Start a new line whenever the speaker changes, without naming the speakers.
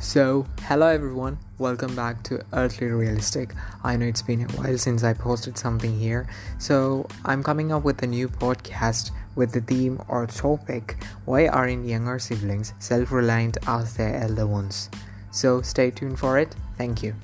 So, hello everyone, welcome back to Earthly Realistic. I know it's been a while since I posted something here, so I'm coming up with a new podcast with the theme or topic Why aren't younger siblings self reliant as their elder ones? So, stay tuned for it. Thank you.